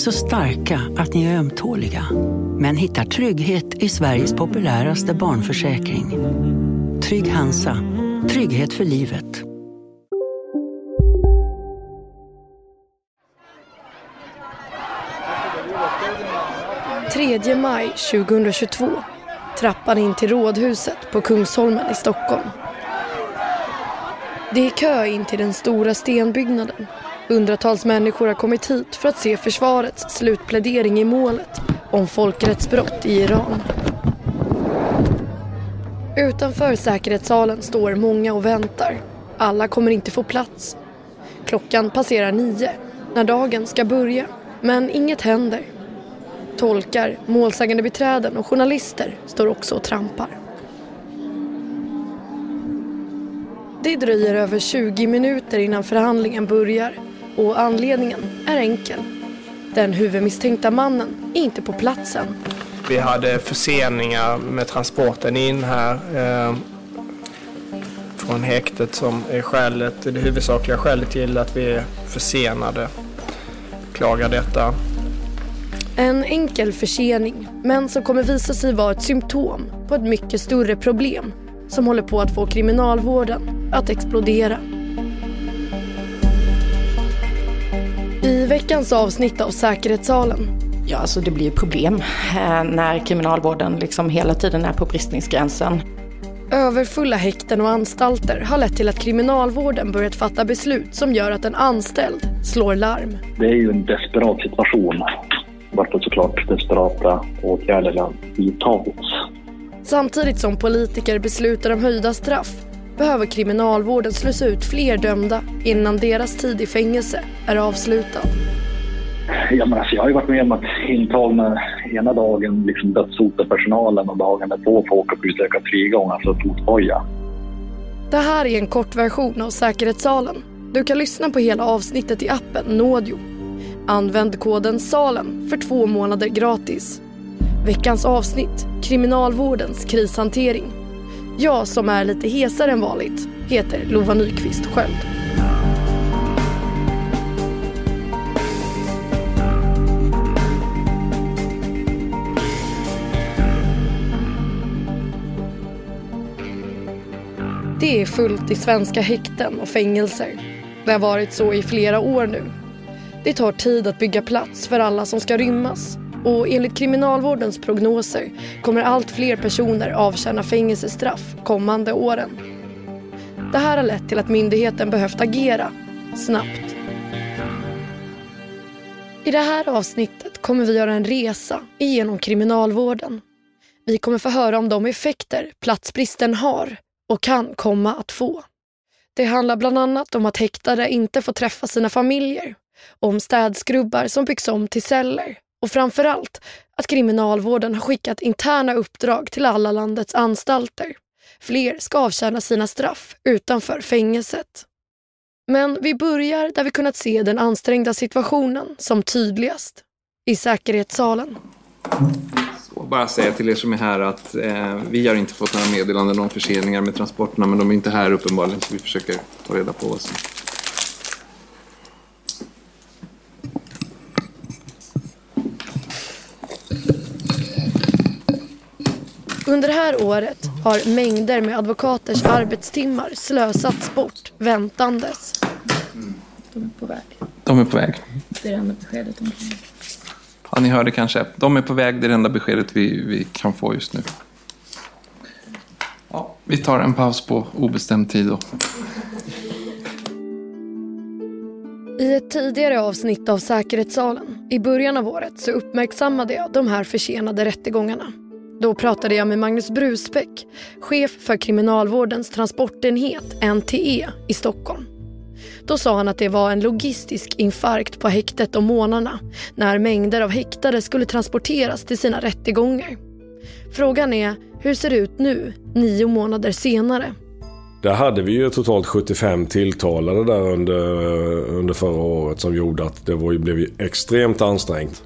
Så starka att ni är ömtåliga. Men hittar trygghet i Sveriges populäraste barnförsäkring. Trygg Hansa. Trygghet för livet. 3 maj 2022. Trappan in till Rådhuset på Kungsholmen i Stockholm. Det är kö in till den stora stenbyggnaden. Hundratals människor har kommit hit för att se försvarets slutplädering i målet om folkrättsbrott i Iran. Utanför säkerhetssalen står många och väntar. Alla kommer inte få plats. Klockan passerar nio när dagen ska börja, men inget händer. Tolkar, målsägande beträden och journalister står också och trampar. Det dröjer över 20 minuter innan förhandlingen börjar och anledningen är enkel. Den huvudmisstänkta mannen är inte på platsen. Vi hade förseningar med transporten in här eh, från häktet som är skälet, det huvudsakliga skälet till att vi är försenade. Klagar detta. En enkel försening, men som kommer visa sig vara ett symptom på ett mycket större problem som håller på att få kriminalvården att explodera. I veckans avsnitt av Säkerhetssalen Ja, alltså det blir problem eh, när kriminalvården liksom hela tiden är på bristningsgränsen. Överfulla häkten och anstalter har lett till att kriminalvården börjat fatta beslut som gör att en anställd slår larm. Det är ju en desperat situation varför såklart desperata åtgärder har vidtagits. Samtidigt som politiker beslutar om höjda straff behöver kriminalvården slussa ut fler dömda innan deras tid i fängelse är avslutad. Ja, men alltså, jag har ju varit med om att intagna ena dagen liksom dödshota personalen och dagen därpå få åka på utökad frigång, alltså fotboja. Det här är en kortversion av Säkerhetssalen. Du kan lyssna på hela avsnittet i appen Nådio. Använd koden SALEN för två månader gratis. Veckans avsnitt, Kriminalvårdens krishantering. Jag som är lite hesare än vanligt heter Lova Nyqvist Sköld. Det är fullt i svenska häkten och fängelser. Det har varit så i flera år nu. Det tar tid att bygga plats för alla som ska rymmas och enligt kriminalvårdens prognoser kommer allt fler personer avtjäna fängelsestraff kommande åren. Det här har lett till att myndigheten behövt agera snabbt. I det här avsnittet kommer vi göra en resa genom kriminalvården. Vi kommer få höra om de effekter platsbristen har och kan komma att få. Det handlar bland annat om att häktade inte får träffa sina familjer, om städskrubbar som byggs om till celler och framför allt att kriminalvården har skickat interna uppdrag till alla landets anstalter. Fler ska avtjäna sina straff utanför fängelset. Men vi börjar där vi kunnat se den ansträngda situationen som tydligast. I säkerhetssalen. Så bara säga till er som är här att eh, vi har inte fått några meddelanden om förseningar med transporterna men de är inte här uppenbarligen så vi försöker ta reda på vad som Under det här året har mängder med advokaters arbetstimmar slösats bort väntandes. De är på väg. De är på väg. Det är det enda beskedet de kan Ja, ni hörde kanske. De är på väg. Det är det enda beskedet vi, vi kan få just nu. Ja, vi tar en paus på obestämd tid då. I I ett tidigare avsnitt av Säkerhetssalen i början av året så uppmärksammade jag de här försenade rättegångarna. Då pratade jag med Magnus Brusbäck, chef för Kriminalvårdens transportenhet NTE i Stockholm. Då sa han att det var en logistisk infarkt på häktet om månaderna när mängder av häktade skulle transporteras till sina rättegångar. Frågan är, hur ser det ut nu, nio månader senare? Där hade vi ju totalt 75 tilltalade där under, under förra året som gjorde att det var, blev extremt ansträngt.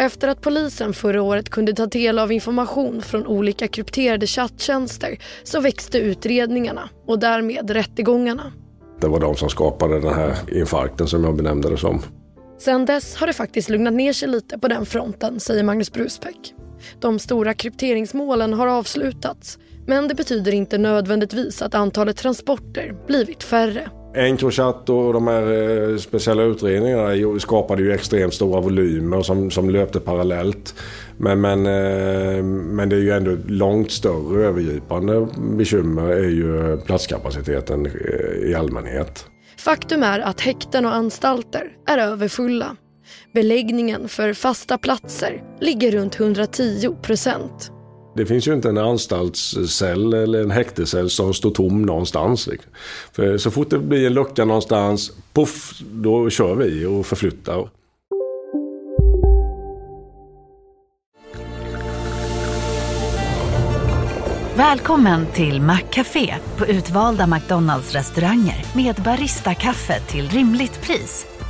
Efter att polisen förra året kunde ta del av information från olika krypterade chatttjänster så växte utredningarna och därmed rättegångarna. Det var de som skapade den här infarkten som jag benämnde det som. Sen dess har det faktiskt lugnat ner sig lite på den fronten, säger Magnus Brusbäck. De stora krypteringsmålen har avslutats men det betyder inte nödvändigtvis att antalet transporter blivit färre. Encrochat och de här eh, speciella utredningarna skapade ju extremt stora volymer som, som löpte parallellt. Men, men, eh, men det är ju ändå långt större övergripande bekymmer är ju platskapaciteten eh, i allmänhet. Faktum är att häkten och anstalter är överfulla. Beläggningen för fasta platser ligger runt 110 procent. Det finns ju inte en anstaltscell eller en häktescell som står tom någonstans. Liksom. För så fort det blir en lucka någonstans, puff, då kör vi och förflyttar. Välkommen till Maccafé på utvalda McDonalds restauranger med Baristakaffe till rimligt pris.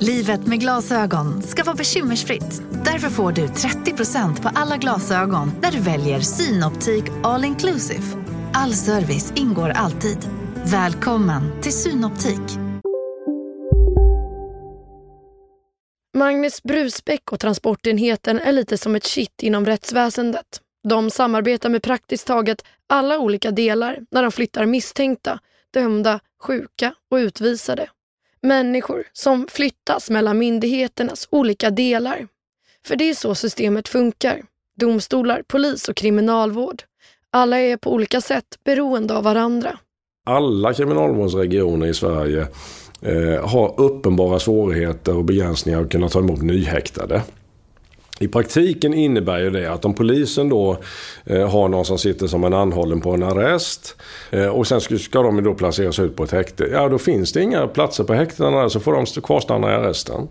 Livet med glasögon ska vara bekymmersfritt. Därför får du 30% på alla glasögon när du väljer Synoptik All Inclusive. All service ingår alltid. Välkommen till Synoptik. Magnus Brusbäck och transportenheten är lite som ett kitt inom rättsväsendet. De samarbetar med praktiskt taget alla olika delar när de flyttar misstänkta, dömda, sjuka och utvisade. Människor som flyttas mellan myndigheternas olika delar. För det är så systemet funkar. Domstolar, polis och kriminalvård. Alla är på olika sätt beroende av varandra. Alla kriminalvårdsregioner i Sverige eh, har uppenbara svårigheter och begränsningar att kunna ta emot nyhäktade. I praktiken innebär ju det att om polisen då eh, har någon som sitter som en anhållen på en arrest eh, och sen ska, ska de då placeras ut på ett häkte. Ja, då finns det inga platser på häktena så får de kvarstanna i arresten.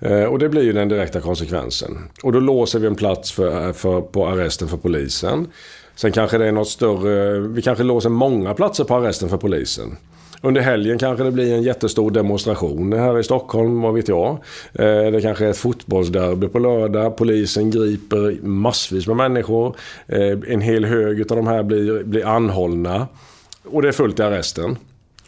Eh, och det blir ju den direkta konsekvensen. Och då låser vi en plats för, eh, för, på arresten för polisen. Sen kanske det är något större, vi kanske låser många platser på arresten för polisen. Under helgen kanske det blir en jättestor demonstration här i Stockholm, vad vet jag. Eh, det kanske är ett fotbollsderby på lördag. Polisen griper massvis med människor. Eh, en hel hög av de här blir, blir anhållna. Och det är fullt i arresten.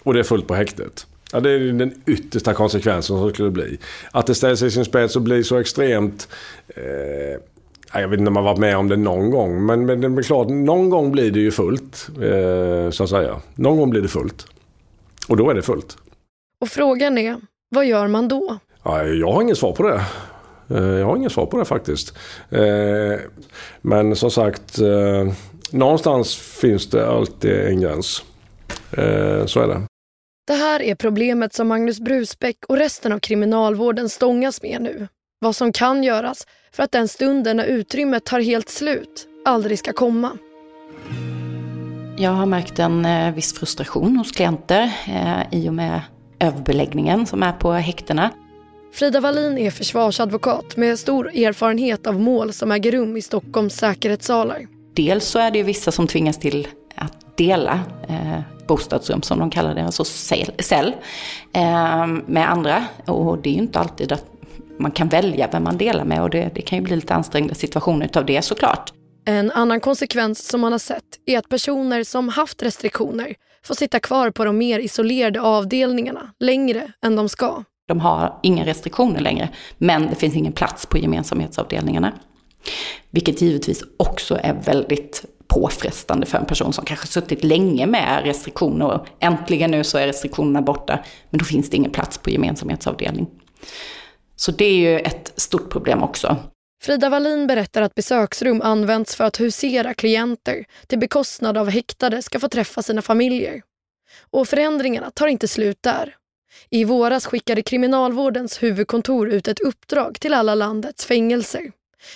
Och det är fullt på häktet. Ja, det är den yttersta konsekvensen som skulle bli. Att det ställs i sin spets och blir så extremt... Eh, jag vet inte om man varit med om det någon gång. Men, men det är klart, någon gång blir det ju fullt. Eh, så att säga. Någon gång blir det fullt. Och då är det fullt. Och frågan är, vad gör man då? Ja, jag har inget svar på det. Eh, jag har inget svar på det faktiskt. Eh, men som sagt, eh, någonstans finns det alltid en gräns. Så är det. Det här är problemet som Magnus Brusbäck och resten av kriminalvården stångas med nu. Vad som kan göras för att den stunden när utrymmet tar helt slut aldrig ska komma. Jag har märkt en eh, viss frustration hos klienter eh, i och med överbeläggningen som är på häktena. Frida Wallin är försvarsadvokat med stor erfarenhet av mål som äger rum i Stockholms säkerhetssalar. Dels så är det vissa som tvingas till att dela eh, bostadsrum som de kallar det, alltså cell, eh, med andra. Och det är ju inte alltid att man kan välja vem man delar med och det, det kan ju bli lite ansträngda situationer utav det såklart. En annan konsekvens som man har sett är att personer som haft restriktioner får sitta kvar på de mer isolerade avdelningarna längre än de ska. De har inga restriktioner längre, men det finns ingen plats på gemensamhetsavdelningarna. Vilket givetvis också är väldigt påfrestande för en person som kanske suttit länge med restriktioner och äntligen nu så är restriktionerna borta, men då finns det ingen plats på gemensamhetsavdelning. Så det är ju ett stort problem också. Frida Wallin berättar att besöksrum används för att husera klienter till bekostnad av häktade ska få träffa sina familjer. Och förändringarna tar inte slut där. I våras skickade Kriminalvårdens huvudkontor ut ett uppdrag till alla landets fängelser.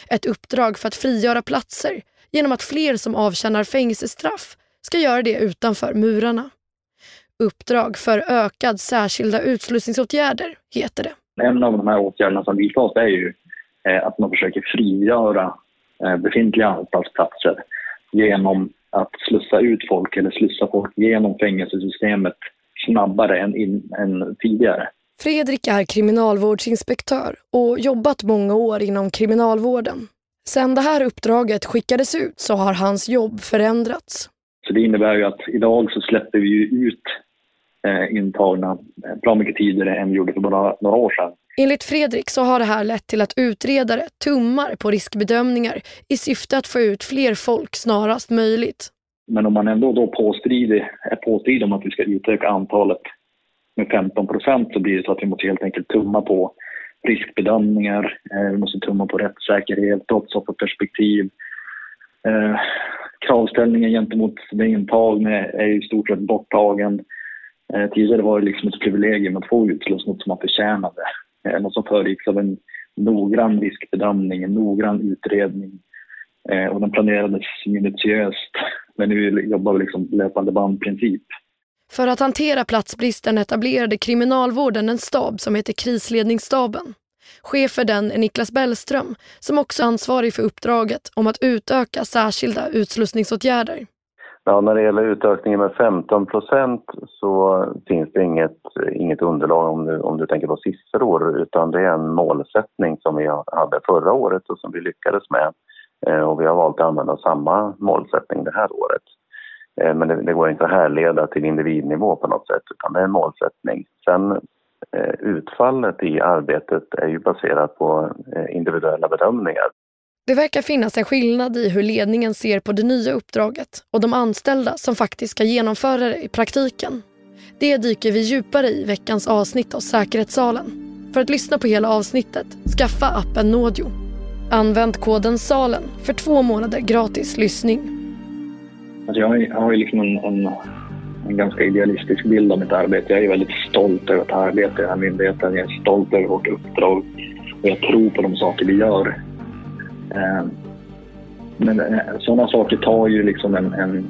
Ett uppdrag för att frigöra platser genom att fler som avtjänar fängelsestraff ska göra det utanför murarna. Uppdrag för ökad särskilda utslussningsåtgärder heter det. En av de här åtgärderna som vidtas är ju att man försöker frigöra eh, befintliga anstaltsplatser genom att slussa ut folk eller slussa folk genom fängelsesystemet snabbare än, in, än tidigare. Fredrik är kriminalvårdsinspektör och jobbat många år inom kriminalvården. Sen det här uppdraget skickades ut så har hans jobb förändrats. Så det innebär ju att idag så släpper vi ut eh, intagna bra mycket tidigare än vi gjorde för bara några år sedan. Enligt Fredrik så har det här lett till att utredare tummar på riskbedömningar i syfte att få ut fler folk snarast möjligt. Men om man ändå då påstridig, är påstridig om att vi ska utöka antalet med 15 procent så blir det så att vi måste helt enkelt tumma på riskbedömningar, eh, vi måste tumma på rättssäkerhet, brottsofferperspektiv. Eh, kravställningen gentemot den intagne är i stort sett borttagen. Eh, tidigare var det liksom ett privilegium att få utsluss något som man förtjänade. Eh, något som föregicks av en noggrann riskbedömning, en noggrann utredning. Eh, och den planerades minutiöst. Men nu jobbar vi liksom löpande bandprincip. För att hantera platsbristen etablerade kriminalvården en stab som heter krisledningsstaben. Chef för den är Niklas Bellström som också är ansvarig för uppdraget om att utöka särskilda utslussningsåtgärder. Ja, när det gäller utökningen med 15 procent så finns det inget, inget underlag om du, om du tänker på siffror utan det är en målsättning som vi hade förra året och som vi lyckades med. Eh, och vi har valt att använda samma målsättning det här året. Eh, men det, det går inte att härleda till individnivå på något sätt utan det är en målsättning. Sen eh, utfallet i arbetet är ju baserat på individuella bedömningar. Det verkar finnas en skillnad i hur ledningen ser på det nya uppdraget och de anställda som faktiskt ska genomföra det i praktiken. Det dyker vi djupare i veckans avsnitt av Säkerhetssalen. För att lyssna på hela avsnittet, skaffa appen Nådio. Använd koden SALEN för två månader gratis lyssning. Alltså jag, har, jag har ju liksom en, en, en, ganska idealistisk bild av mitt arbete. Jag är väldigt stolt över att arbeta i den här myndigheten. Jag är stolt över vårt uppdrag och jag tror på de saker vi gör. Eh, men eh, sådana saker tar ju liksom en, en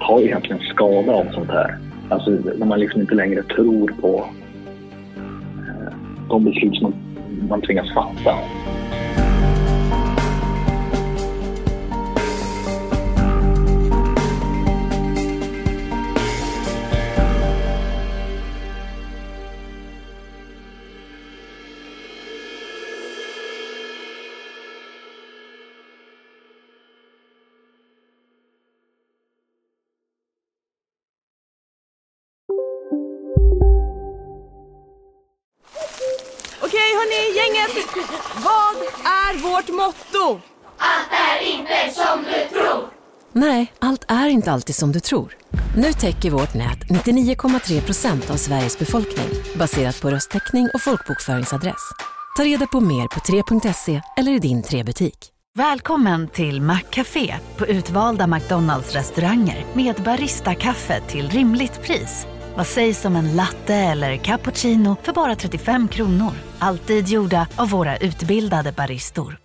tar ju egentligen skada av sånt här. Alltså när man liksom inte längre tror på eh, de beslut som man, man tvingas fatta. Motto? Allt är inte som du tror. Nej, allt är inte alltid som du tror. Nu täcker vårt nät 99,3 procent av Sveriges befolkning baserat på röstteckning och folkbokföringsadress. Ta reda på mer på 3.se eller i din 3-butik. Välkommen till Maccafé på utvalda McDonalds restauranger med Baristakaffe till rimligt pris. Vad sägs om en latte eller cappuccino för bara 35 kronor? Alltid gjorda av våra utbildade baristor.